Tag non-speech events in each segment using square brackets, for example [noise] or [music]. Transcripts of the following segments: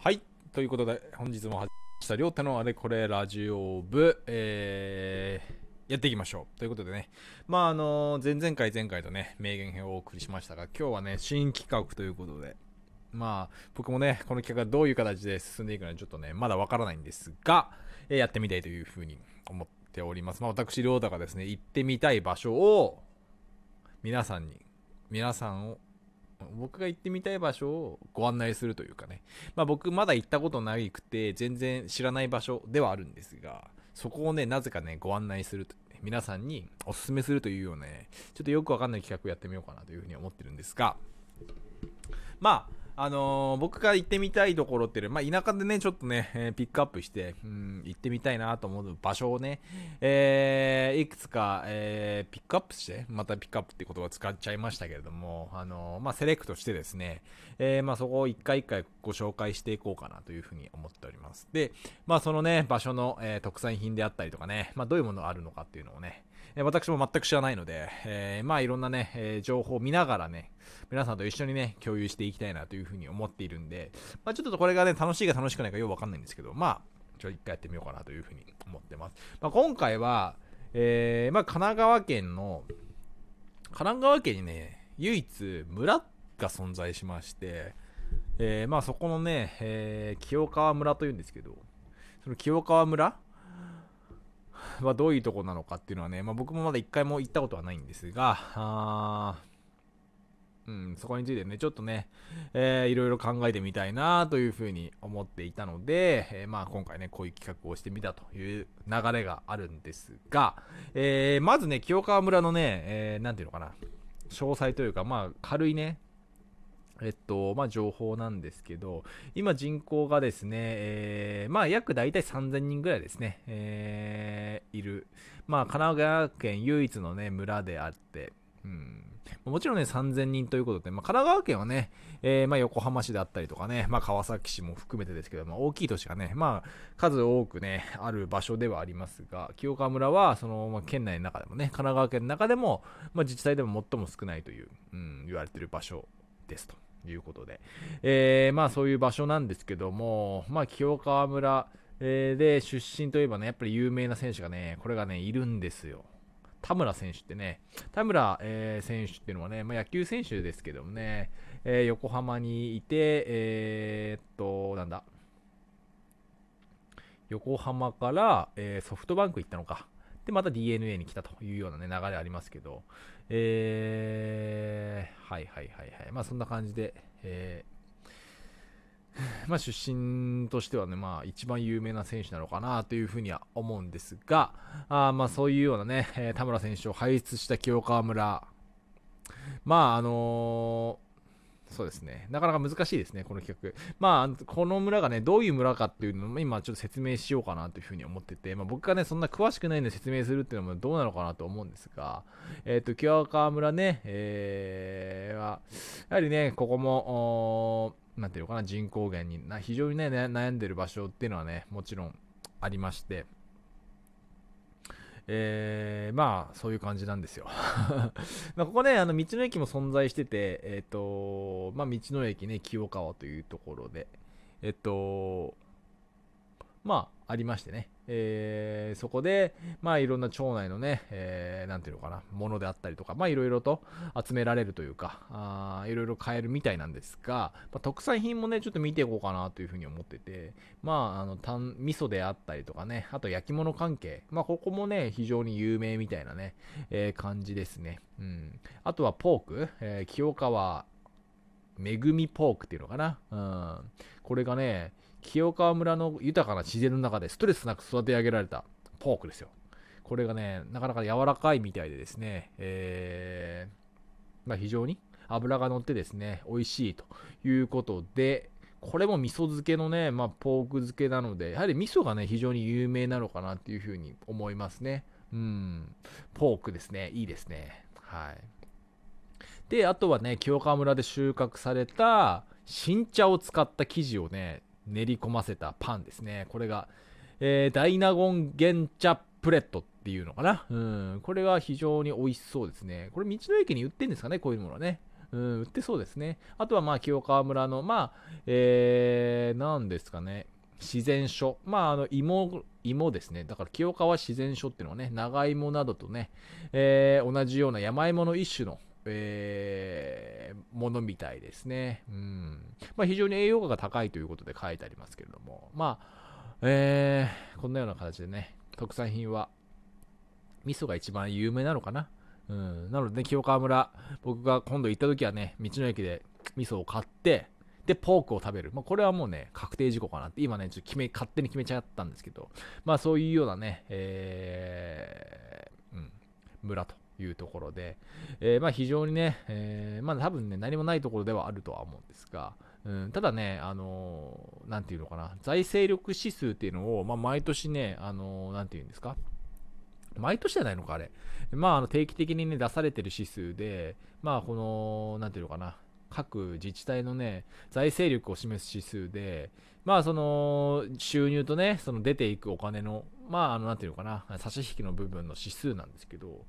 はい。ということで、本日も始まりました、りょうたのあれこれラジオ部、えー、やっていきましょう。ということでね、まあ、あの前々回、前回とね、名言編をお送りしましたが、今日はね、新企画ということで、まあ、僕もね、この企画がどういう形で進んでいくのかちょっとね、まだわからないんですが、えーやってみたいというふうに思っております。まあ、私、りょうたがですね、行ってみたい場所を、皆さんに、皆さんを僕が行ってみたい場所をご案内するというかね、まあ、僕まだ行ったことなくて全然知らない場所ではあるんですがそこをねなぜかねご案内すると皆さんにおすすめするというようなねちょっとよくわかんない企画をやってみようかなというふうに思ってるんですが。まああのー僕が行ってみたいところっていう、まあ、田舎でね、ちょっとね、えーピックアップして、うん、行ってみたいなと思う場所をね、えーいくつか、えーピックアップして、またピックアップって言葉使っちゃいましたけれども、あのーまあ、セレクトしてですね、えーまあ、そこを一回一回ご紹介していこうかなというふうに思っております。で、まあ、そのね、場所の、えー特産品であったりとかね、まあ、どういうものがあるのかっていうのをね、え私も全く知らないので、えーまあいろんなね、え情報を見ながらね、皆さんと一緒にね、共有していきたいなというふうに思っているんで、まあちょっとこれがね、楽しいか楽しくないかよくわかんないんですけど、まあ、ちょっと一回やってみようかなというふうに思ってます。まあ今回は、えーまあ神奈川県の、神奈川県にね、唯一村が存在しまして、えーまあそこのね、えー清川村というんですけど、その清川村はどういうとこなのかっていうのはね、まあ、僕もまだ一回も行ったことはないんですが、あうん、そこについてね、ちょっとね、えーいろいろ考えてみたいなというふうに思っていたので、えーまあ今回ね、こういう企画をしてみたという流れがあるんですが、えーまずね、清川村のね、えーていうのかな、詳細というか、まあ軽いね、えっと、まあ、情報なんですけど、今人口がですね、えーまあ、約大体3000人ぐらいですね、えーいる、まあ、神奈川県唯一のね、村であって、うん、もちろんね、3000人ということで、まあ、神奈川県はね、えーまあ、横浜市であったりとかね、まあ、川崎市も含めてですけども、大きい都市がね、まあ、数多くね、ある場所ではありますが、清川村は、その、まあ、県内の中でもね、神奈川県の中でも、まあ、自治体でも最も少ないという、うん、言われてる場所ですと。いうことで、えーまあそういう場所なんですけども、まあ清川村、えーで出身といえばね、やっぱり有名な選手がね、これがね、いるんですよ。田村選手ってね、田村、えー選手っていうのはね、まあ、野球選手ですけどもね、えー横浜にいて、えーっと、なんだ、横浜から、えーソフトバンク行ったのか。で、また DNA に来たというようなね、流れありますけど、えー、はいはいはいはい。まあそんな感じで、えー [laughs] まあ出身としてはね、まあ一番有名な選手なのかなというふうには思うんですが、あまあそういうようなね、田村選手を輩出した清川村、まああのーそうですね。なかなか難しいですね、この企画。まあ、この村がね、どういう村かっていうのも今ちょっと説明しようかなというふうに思ってて、まあ、僕がね、そんな詳しくないので説明するっていうのもどうなのかなと思うんですが、えっ、と、清川村ね、えーは、やはりね、ここも、なんていうのかな、人口減にな非常に、ね悩んでる場所っていうのはね、もちろんありまして、えーまあそういう感じなんですよ。[laughs] まあここねあの道の駅も存在しててえっ、とまあ道の駅ね清川というところで。えっ、とまあありましてね、えーそこでまあいろんな町内のね、えーなんていうのかな。ものであったりとかまあいろいろと集められるというかあいろいろ買えるみたいなんですが、まあ、特産品もねちょっと見ていこうかなというふうに思っててまああのたん味噌であったりとかねあと焼き物関係まあここもね非常に有名みたいなね、えー感じですね。うん。あとはポーク、えー清川めぐみポークっていうのかな。うん。これがね清川村の豊かな自然の中でストレスなく育て上げられたポークですよ。これがねなかなか柔らかいみたいでですね、えーまあ、非常に脂が乗ってですね美味しいということでこれも味噌漬けのね、まあ、ポーク漬けなのでやはり味噌がね非常に有名なのかなっていうふうに思いますね。うん。ポークですね。いいですね。はい。であとはね清川村で収穫された新茶を使った生地をね練り込ませたパンですね。これが、えーダイナゴン原茶プレットっていうのかな。うん。これが非常に美味しそうですね。これ道の駅に売ってんですかねこういうものはね。うん、売ってそうですね。あとは、まあ、清川村の、まあ、えー、なんですかね、自然書。まあ、あの、芋、芋ですね。だから、清川自然書っていうのはね、長芋などとね、えー、同じような山芋の一種の、えー、ものみたいですね。うん。まあ、非常に栄養価が高いということで書いてありますけれども、まあ、えー、こんなような形でね、特産品は、味噌が一番有名なのかな。うん。なのでね、清川村、僕が今度行った時はね、道の駅で味噌を買って、で、ポークを食べる。まあ、これはもうね、確定事項かなって、今ね、ちょっと決め、勝手に決めちゃったんですけど、まあ、そういうようなね、えー、うん、村というところで、えー、まあ、非常にね、えー、まあ、多分ね、何もないところではあるとは思うんですが、うん、ただね、あのー、なんていうのかな、財政力指数っていうのを、まあ、毎年ね、あのー、なんていうんですか、毎年じゃないのか、あれ。まあ、あの定期的にね、出されてる指数で、まあ、この、なんていうのかな、各自治体のね、財政力を示す指数で、まあ、その、収入とね、その出ていくお金の、まあ、あの、なんていうのかな、差し引きの部分の指数なんですけど、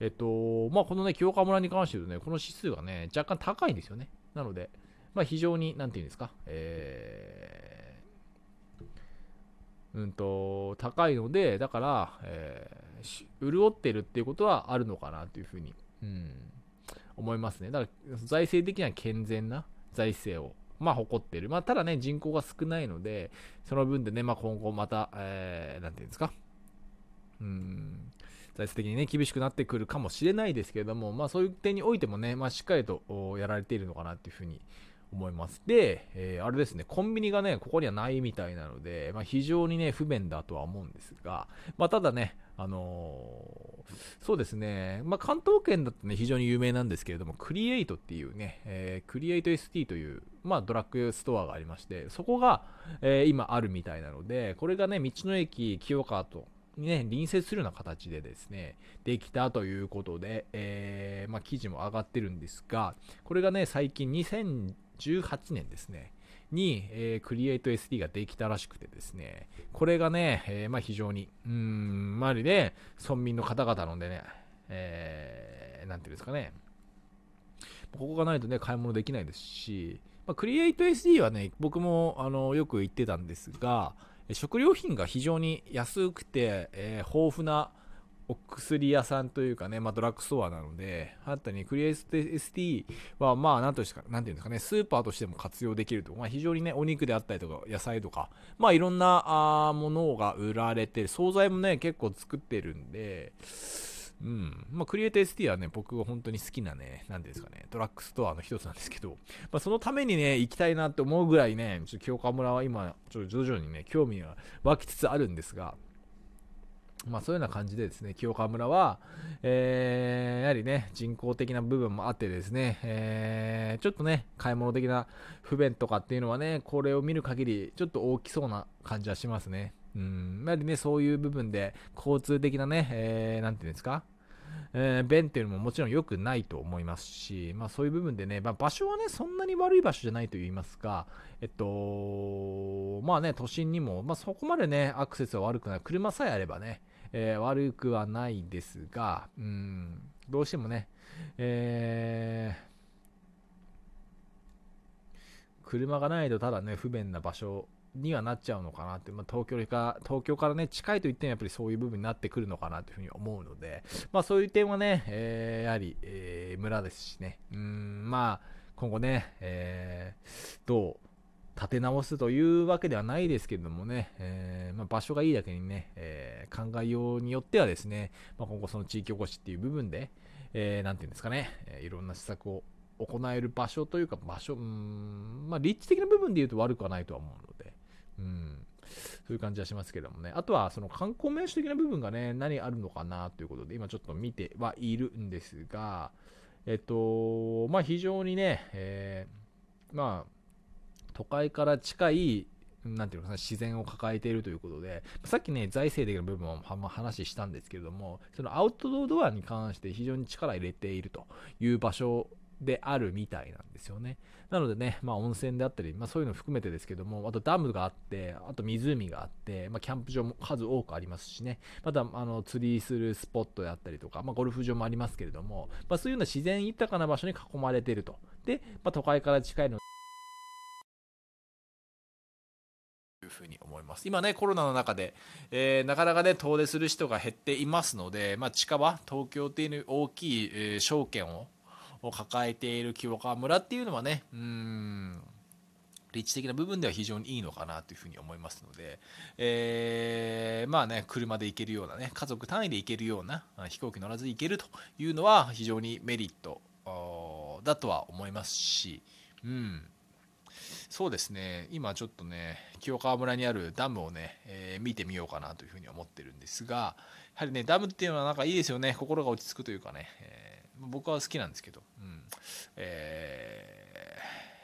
えっと、まあ、このね、清川村に関して言うとね、この指数がね、若干高いんですよね。なので、まあ、非常に、なんていうんですか、えー、うんと、高いので、だから、えー、潤ってるっていうことはあるのかなというふうに、うん、思いますね。だから財政的には健全な財政を、まあ、誇っている。まあ、ただね、人口が少ないので、その分でね、まあ、今後また、えー、なんていうんですか、うん、財政的にね、厳しくなってくるかもしれないですけれども、まあ、そういう点においてもね、まあ、しっかりとやられているのかなっていうふうに思います。で、えー、あれですね、コンビニがね、ここにはないみたいなので、まあ、非常にね、不便だとは思うんですが、まあ、ただね、あのー、そうですね、まあ、関東圏だとね、非常に有名なんですけれども、クリエイトっていうね、えー、クリエイト ST という、まあ、ドラッグストアがありまして、そこが、えー、今あるみたいなので、これがね、道の駅清川と、ね、隣接するような形でですね、できたということで、えー、まあ、記事も上がってるんですが、これがね、最近2000 2018年ですね、に、えー、クリエイト SD ができたらしくてですね、これがね、えー、まあ非常に、うん、周りで村民の方々のでね、えー、なんていうんですかね、ここがないとね、買い物できないですし、まあ、クリエイト SD はね、僕もあのよく言ってたんですが、食料品が非常に安くて、えー、豊富なお薬屋さんというかね、まあ、ドラッグストアなので、あったにクリエイト ST は、まあ、なんというか、なんていうんですかね、スーパーとしても活用できると。まあ、非常にね、お肉であったりとか、野菜とか、まあ、いろんなあものが売られて、惣菜もね、結構作ってるんで、うん。まあ、クリエイト ST はね、僕が本当に好きなね、なんですかね、ドラッグストアの一つなんですけど、まあ、そのためにね、行きたいなって思うぐらいね、ちょっと京川村は今、ちょっと徐々にね、興味が湧きつつあるんですが、まあそういうような感じでですね、清川村は、えー、やはりね、人工的な部分もあってですね、えー、ちょっとね、買い物的な不便とかっていうのはね、これを見る限り、ちょっと大きそうな感じはしますね。うん、やはりね、そういう部分で、交通的なね、えー、なんていうんですか、えー、便っていうのももちろん良くないと思いますし、まあそういう部分でね、まあ、場所はね、そんなに悪い場所じゃないと言いますか、えっと、まあね、都心にも、まあそこまでね、アクセスは悪くない。車さえあればね、えー、悪くはないですが、うん、どうしてもね、えー、車がないとただね、不便な場所にはなっちゃうのかなって、まあ、東京か東京からね、近いと言ってもやっぱりそういう部分になってくるのかなというふうに思うので、まあそういう点はね、えー、やはり、えー、村ですしね、うん、まあ今後ね、えー、どう立て直すというわけではないですけれどもね、えー、まあ、場所がいいだけにね、えー、考えようによってはですね、まあ、今後その地域おこしっていう部分で、えー、ていうんですかね、えいろんな施策を行える場所というか場所、うん、まあ、立地的な部分で言うと悪くはないとは思うので、うん、そういう感じはしますけどもね。あとは、その観光名所的な部分がね、何あるのかなということで、今ちょっと見てはいるんですが、えっと、まあ非常にね、えー、まあ、都会から近いなんていうのかな、自然を抱えているということで、さっきね、財政的な部分も話したんですけれども、そのアウトドアに関して非常に力入れているという場所であるみたいなんですよね。なのでね、まあ、温泉であったり、まあ、そういうの含めてですけども、あとダムがあって、あと湖があって、まあ、キャンプ場も数多くありますしね、またあの釣りするスポットであったりとか、まあ、ゴルフ場もありますけれども、まあ、そういうような自然豊かな場所に囲まれていると。で、まあ、都会から近いのふうに思います今ねコロナの中で、えー、なかなかね遠出する人が減っていますので、まあ、近場東京っていう大きい、えー、証券を抱えている清川村っていうのはね、うん、立地的な部分では非常にいいのかなというふうに思いますので、えー、まあね、車で行けるようなね、家族単位で行けるような、飛行機乗らず行けるというのは非常にメリットだとは思いますし、うん。そうですね、今ちょっとね、清川村にあるダムをね、えー、見てみようかなというふうに思ってるんですが、やはりね、ダムっていうのはなんかいいですよね、心が落ち着くというかね、えー僕は好きなんですけど、うん。え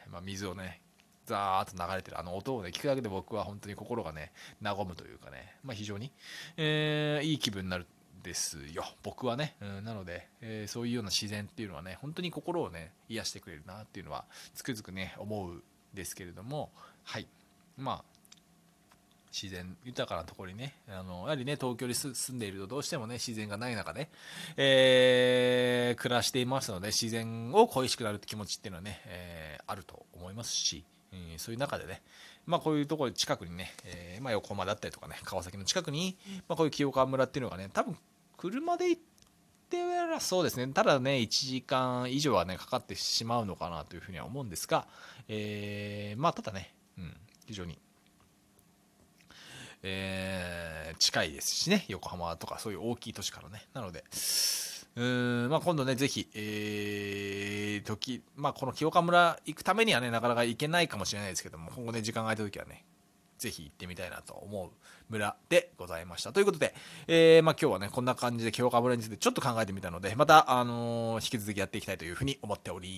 ーまあ、水をねザーッと流れてるあの音をね聞くだけで僕は本当に心がね和むというかね、まあ、非常に、えー、いい気分になるですよ。僕はね、うん、なので、えー、そういうような自然っていうのはね本当に心をね癒してくれるなっていうのはつくづくね思うですけれどもはい。まあ自然豊かなところにね、あのやはりね、東京に住んでいるとどうしてもね、自然がない中で、えー、暮らしていますので、自然を恋しくなるって気持ちっていうのはね、えー、あると思いますし、えー、そういう中でね、まあこういうところ近くにね、えー、まあ横浜だったりとかね、川崎の近くに、まあこういう清川村っていうのがね、多分車で行ってはそうですね、ただね、1時間以上はね、かかってしまうのかなというふうには思うんですが、えー、まあただね、うん、非常にえー、近いですしね、横浜とかそういう大きい都市からね。なので、うーんまあ、今度ね、ぜひ、えー、時、まあ、この清川村行くためにはね、なかなか行けないかもしれないですけども、今後ね、時間が空いた時はね、ぜひ行ってみたいなと思う村でございました。ということで、えー、まあ、今日はね、こんな感じで清川村についてちょっと考えてみたので、また、あのー、引き続きやっていきたいというふうに思っており